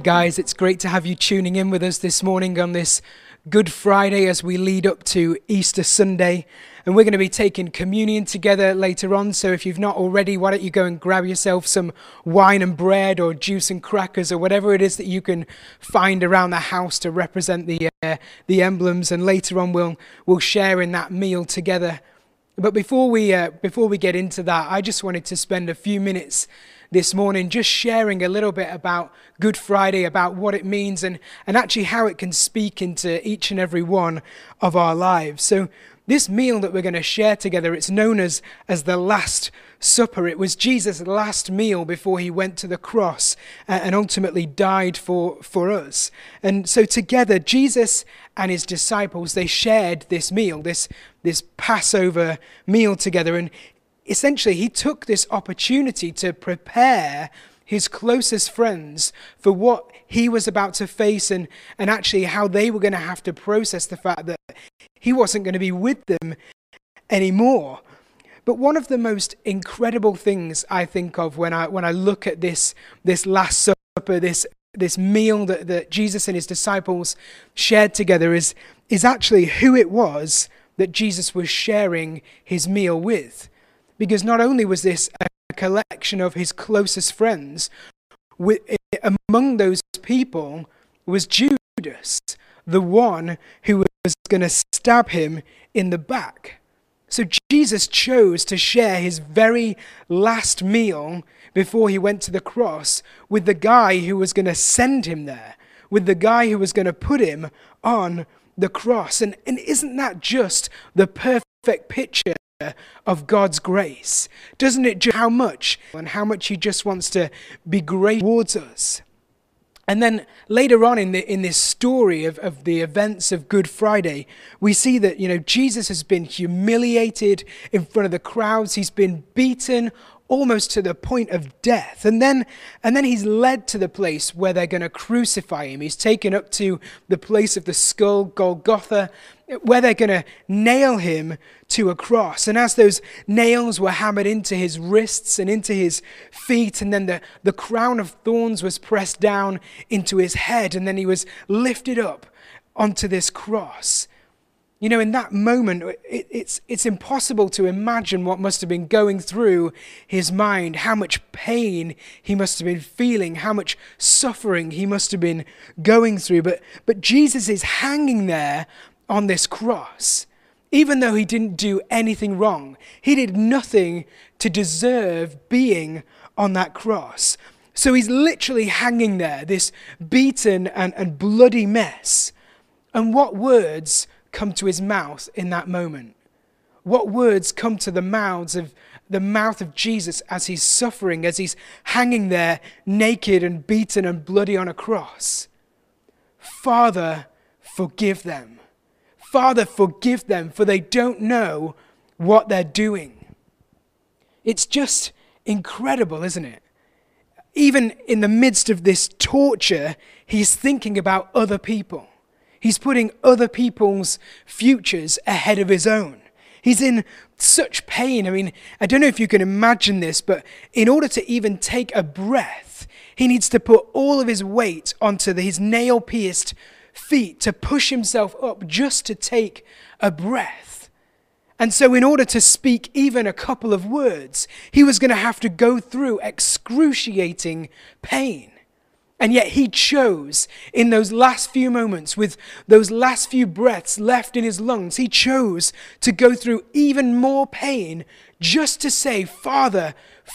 Guys, it's great to have you tuning in with us this morning on this Good Friday as we lead up to Easter Sunday. And we're going to be taking communion together later on. So if you've not already, why don't you go and grab yourself some wine and bread or juice and crackers or whatever it is that you can find around the house to represent the, uh, the emblems. And later on, we'll, we'll share in that meal together. But before we, uh, before we get into that, I just wanted to spend a few minutes this morning just sharing a little bit about Good Friday, about what it means, and, and actually how it can speak into each and every one of our lives. So, this meal that we're going to share together, it's known as, as the Last Supper. It was Jesus' last meal before he went to the cross and ultimately died for, for us. And so together, Jesus and his disciples, they shared this meal, this, this Passover meal together. And essentially, he took this opportunity to prepare his closest friends for what he was about to face and, and actually how they were going to have to process the fact that he wasn't going to be with them anymore. But one of the most incredible things I think of when I, when I look at this, this Last Supper, this, this meal that, that Jesus and his disciples shared together, is, is actually who it was that Jesus was sharing his meal with. Because not only was this a collection of his closest friends, with, among those people was Judas, the one who was going to stab him in the back. So Jesus chose to share his very last meal before he went to the cross with the guy who was going to send him there, with the guy who was going to put him on the cross. And, and isn't that just the perfect picture of God's grace? Doesn't it just how much and how much He just wants to be great towards us? And then later on in, the, in this story of, of the events of Good Friday, we see that, you know, Jesus has been humiliated in front of the crowds. He's been beaten almost to the point of death. And then, and then he's led to the place where they're going to crucify him. He's taken up to the place of the skull, Golgotha, where they're going to nail him to a cross. And as those nails were hammered into his wrists and into his feet, and then the, the crown of thorns was pressed down into his head, and then he was lifted up onto this cross. You know, in that moment, it, it's, it's impossible to imagine what must have been going through his mind, how much pain he must have been feeling, how much suffering he must have been going through. But, but Jesus is hanging there on this cross, even though he didn't do anything wrong. He did nothing to deserve being on that cross. So he's literally hanging there, this beaten and, and bloody mess. And what words come to his mouth in that moment? What words come to the mouths of the mouth of Jesus as he's suffering, as he's hanging there naked and beaten and bloody on a cross? Father, forgive them. Father, forgive them, for they don't know what they're doing. It's just incredible, isn't it? Even in the midst of this torture, he's thinking about other people. He's putting other people's futures ahead of his own. He's in such pain. I mean, I don't know if you can imagine this, but in order to even take a breath, he needs to put all of his weight onto the, his nail pierced feet to push himself up just to take a breath. And so, in order to speak even a couple of words, he was going to have to go through excruciating pain. And yet he chose in those last few moments, with those last few breaths left in his lungs, he chose to go through even more pain just to say, Father,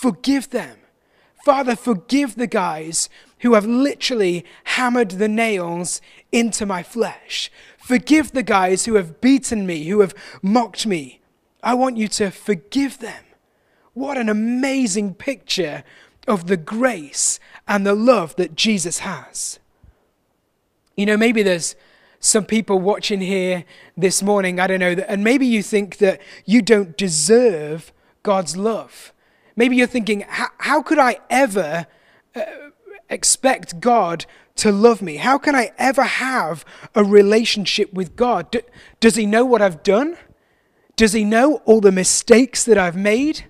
forgive them. Father, forgive the guys who have literally hammered the nails into my flesh. Forgive the guys who have beaten me, who have mocked me. I want you to forgive them. What an amazing picture of the grace and the love that Jesus has. You know, maybe there's some people watching here this morning, I don't know, and maybe you think that you don't deserve God's love. Maybe you're thinking, how could I ever uh, expect God to love me? How can I ever have a relationship with God? does He know what I've done? Does He know all the mistakes that I've made?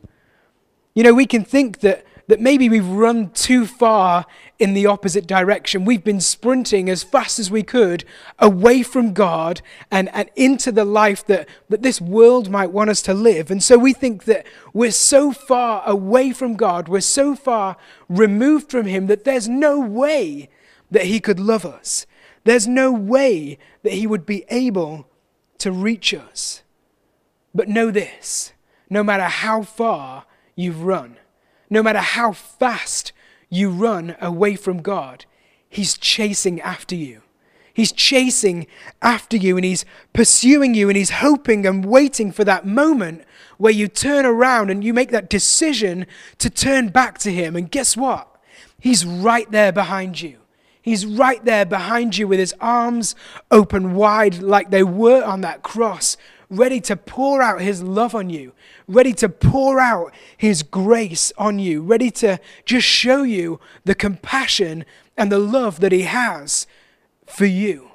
You know, we can think that that maybe we've run too far in the opposite direction. We've been sprinting as fast as we could away from God and, and into the life that, that this world might want us to live. And so we think that we're so far away from God, we're so far removed from Him that there's no way that He could love us. There's no way that He would be able to reach us. But know this no matter how far you've run, no matter how fast you run away from God, He's chasing after you. He's chasing after you and He's pursuing you and He's hoping and waiting for that moment where you turn around and you make that decision to turn back to Him. And guess what? He's right there behind you. He's right there behind you with his arms open wide like they were on that cross, ready to pour out his love on you, ready to pour out his grace on you, ready to just show you the compassion and the love that he has for you.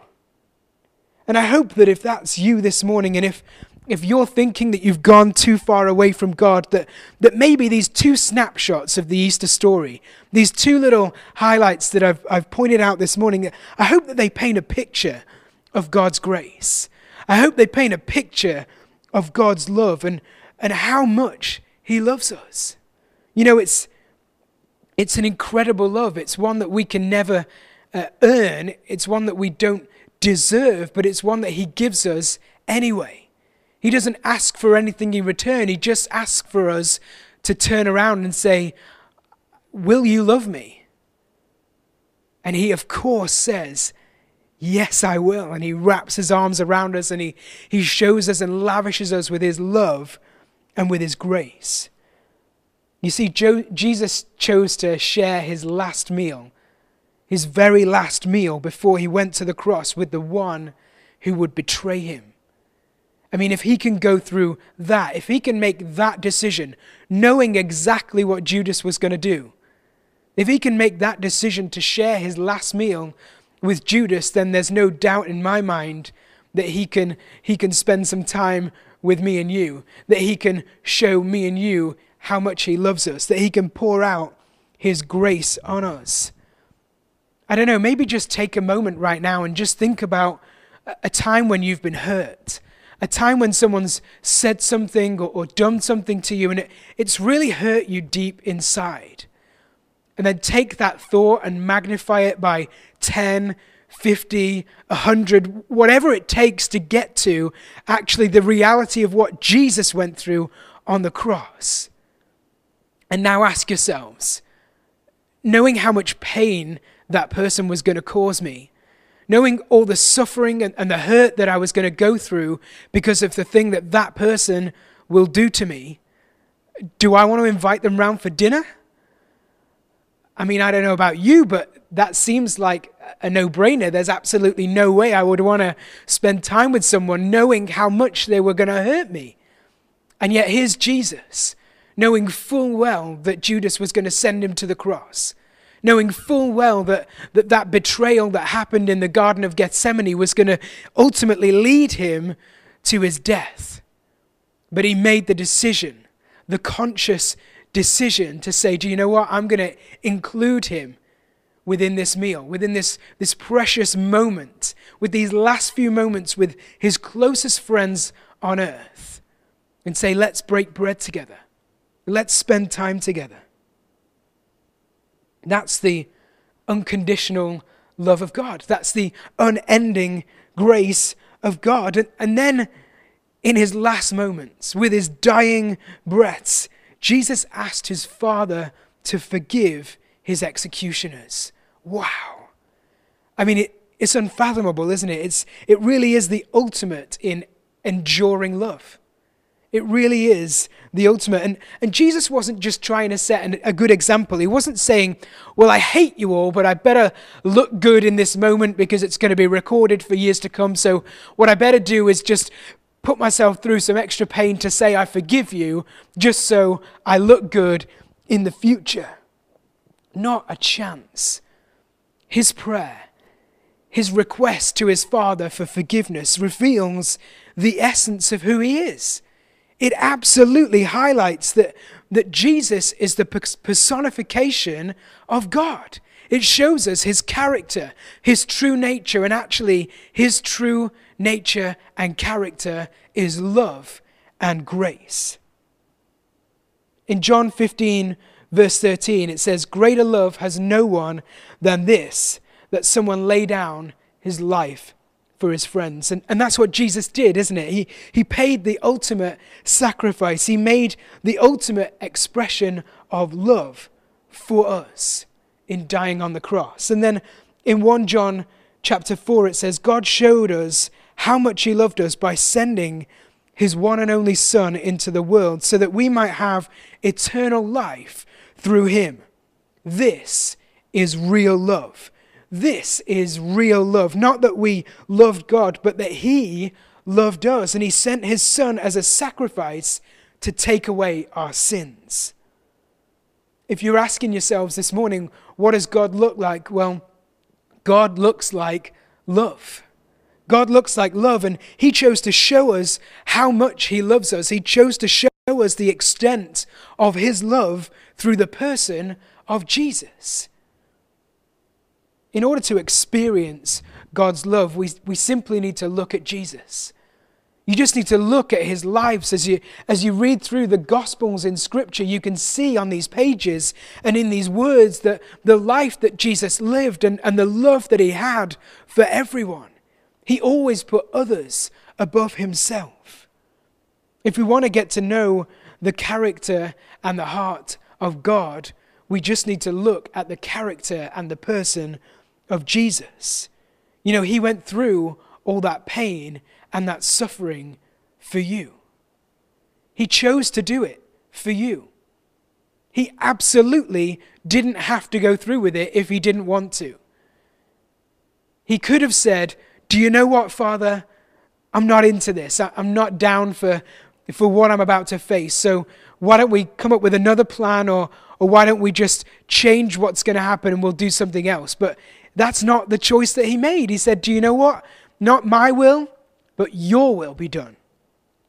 And I hope that if that's you this morning, and if if you're thinking that you've gone too far away from God, that, that maybe these two snapshots of the Easter story, these two little highlights that I've, I've pointed out this morning, I hope that they paint a picture of God's grace. I hope they paint a picture of God's love and, and how much He loves us. You know, it's, it's an incredible love. It's one that we can never uh, earn, it's one that we don't deserve, but it's one that He gives us anyway. He doesn't ask for anything in return. He just asks for us to turn around and say, Will you love me? And he, of course, says, Yes, I will. And he wraps his arms around us and he, he shows us and lavishes us with his love and with his grace. You see, jo- Jesus chose to share his last meal, his very last meal before he went to the cross with the one who would betray him. I mean, if he can go through that, if he can make that decision, knowing exactly what Judas was going to do, if he can make that decision to share his last meal with Judas, then there's no doubt in my mind that he can, he can spend some time with me and you, that he can show me and you how much he loves us, that he can pour out his grace on us. I don't know, maybe just take a moment right now and just think about a time when you've been hurt a time when someone's said something or, or done something to you and it, it's really hurt you deep inside. And then take that thought and magnify it by 10, 50, 100, whatever it takes to get to actually the reality of what Jesus went through on the cross. And now ask yourselves, knowing how much pain that person was going to cause me, knowing all the suffering and, and the hurt that I was going to go through because of the thing that that person will do to me, do I want to invite them round for dinner? I mean, I don't know about you, but that seems like a no brainer. There's absolutely no way I would want to spend time with someone knowing how much they were going to hurt me. And yet, here's Jesus, knowing full well that Judas was going to send him to the cross, knowing full well that, that that betrayal that happened in the Garden of Gethsemane was going to ultimately lead him to his death. But he made the decision, the conscious decision to say, Do you know what? I'm going to include him within this meal, within this, this precious moment, with these last few moments with his closest friends on earth, and say, Let's break bread together. Let's spend time together. That's the unconditional love of God. That's the unending grace of God. And, and then in his last moments, with his dying breaths, Jesus asked his Father to forgive his executioners. Wow. I mean, it, it's unfathomable, isn't it? It's, it really is the ultimate in enduring love. It really is the ultimate. And, and Jesus wasn't just trying to set an, a good example. He wasn't saying, Well, I hate you all, but I better look good in this moment because it's going to be recorded for years to come. So, what I better do is just put myself through some extra pain to say I forgive you, just so I look good in the future. Not a chance. His prayer, his request to his Father for forgiveness reveals the essence of who he is. it absolutely highlights that, that Jesus is the personification of God. It shows us his character, his true nature, and actually, his true nature and character is love and grace. In John 15, verse 13, it says, Greater love has no one than this, that someone lay down his life for his friends. And, and that's what Jesus did, isn't it? He, he paid the ultimate sacrifice, he made the ultimate expression of love for us in dying on the cross. And then in 1 John chapter 4, it says, God showed us how much he loved us by sending his one and only Son into the world so that we might have eternal life through him. This is real love. This is real love. Not that we loved God, but that he loved us and he sent his Son as a sacrifice to take away our sins. If you're asking yourselves this morning, what does God look like? Well, God looks like love. God looks like love, and He chose to show us how much He loves us. He chose to show us the extent of His love through the person of Jesus. In order to experience God's love, we, we simply need to look at Jesus. You just need to look at his lives as you, as you read through the Gospels in Scripture. You can see on these pages and in these words that the life that Jesus lived and, and the love that he had for everyone. He always put others above himself. If we want to get to know the character and the heart of God, we just need to look at the character and the person of Jesus. You know, he went through all that pain and that suffering for you. He chose to do it for you. He absolutely didn't have to go through with it if he didn't want to. He could have said, Do you know what, Father? I'm not into this. I'm not down for, for what I'm about to face. So why don't we come up with another plan or, or why don't we just change what's going to happen and we'll do something else? But that's not the choice that he made. He said, Do you know what? Not my will, but your will be done.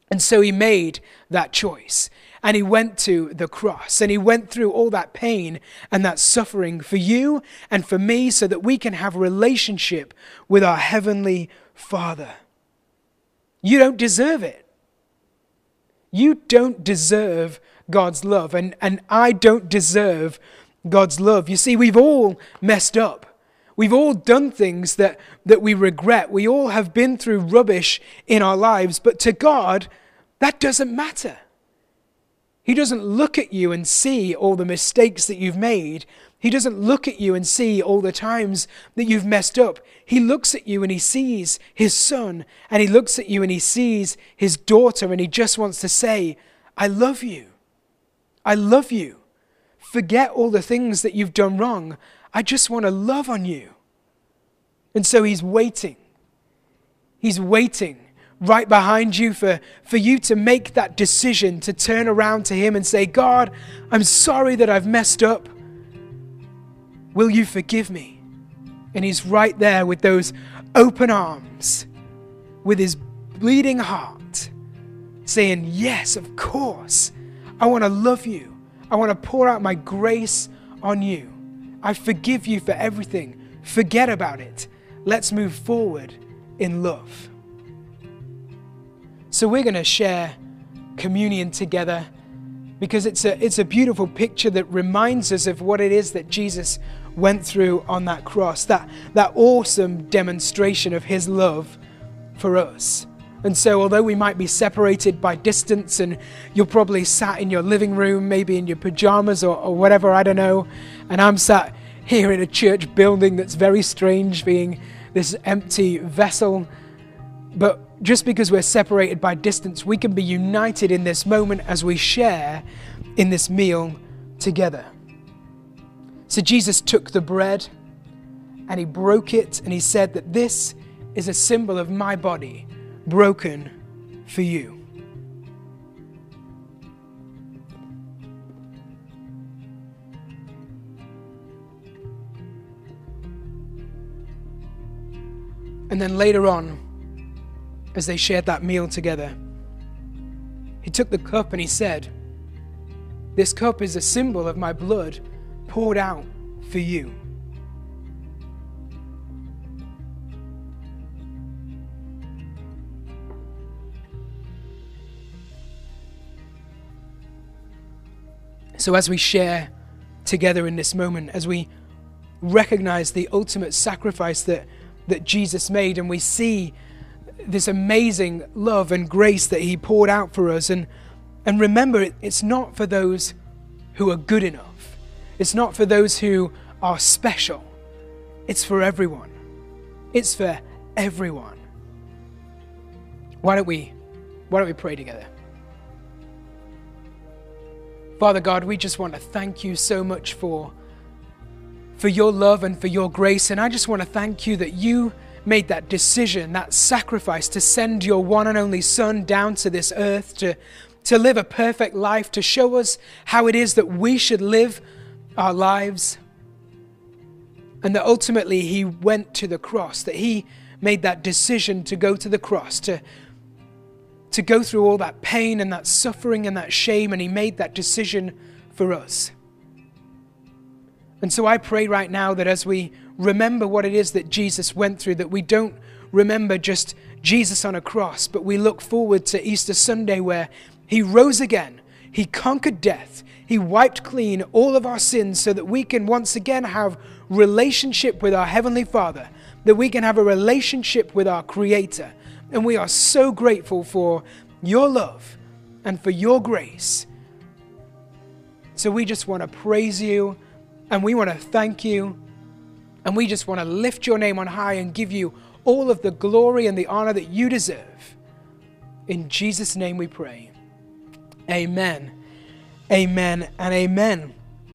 And so he made that choice. And he went to the cross and he went through all that pain and that suffering for you and for me so that we can have a relationship with our heavenly Father. You don't deserve it. You don't deserve God's love, and, and I don't deserve God's love. You see, we've all messed up. We've all done things that, that we regret. We all have been through rubbish in our lives, but to God, that doesn't matter. He doesn't look at you and see all the mistakes that you've made. He doesn't look at you and see all the times that you've messed up. He looks at you and he sees his son, and he looks at you and he sees his daughter, and he just wants to say, I love you. I love you. Forget all the things that you've done wrong. I just want to love on you. And so he's waiting. He's waiting right behind you for, for you to make that decision to turn around to him and say, God, I'm sorry that I've messed up. Will you forgive me? And he's right there with those open arms, with his bleeding heart, saying, Yes, of course. I want to love you. I want to pour out my grace on you. I forgive you for everything. Forget about it. Let's move forward in love. So, we're going to share communion together because it's a, it's a beautiful picture that reminds us of what it is that Jesus went through on that cross, that, that awesome demonstration of his love for us. And so, although we might be separated by distance, and you're probably sat in your living room, maybe in your pajamas or, or whatever, I don't know, and I'm sat here in a church building that's very strange, being this empty vessel. But just because we're separated by distance, we can be united in this moment as we share in this meal together. So Jesus took the bread and he broke it, and he said that this is a symbol of my body broken for you. And then later on, as they shared that meal together, he took the cup and he said, This cup is a symbol of my blood poured out for you. So, as we share together in this moment, as we recognize the ultimate sacrifice that, that Jesus made, and we see this amazing love and grace that He poured out for us, and, and remember, it's not for those who are good enough, it's not for those who are special, it's for everyone. It's for everyone. Why don't we, why don't we pray together? Father God, we just want to thank you so much for, for your love and for your grace. And I just want to thank you that you made that decision, that sacrifice to send your one and only Son down to this earth to, to live a perfect life, to show us how it is that we should live our lives. And that ultimately he went to the cross, that he made that decision to go to the cross, to, to go through all that pain and that suffering and that shame, and He made that decision for us. And so I pray right now that as we remember what it is that Jesus went through, that we don't remember just Jesus on a cross, but we look forward to Easter Sunday where He rose again, He conquered death, He wiped clean all of our sins so that we can once again have relationship with our Heavenly Father, that we can have a relationship with our Creator and we are so grateful for your love and for your grace. So we just want to praise you and we want to thank you and we just want to lift your name on high and give you all of the glory and the honor that you deserve. In Jesus' name we pray. Amen. Amen and amen.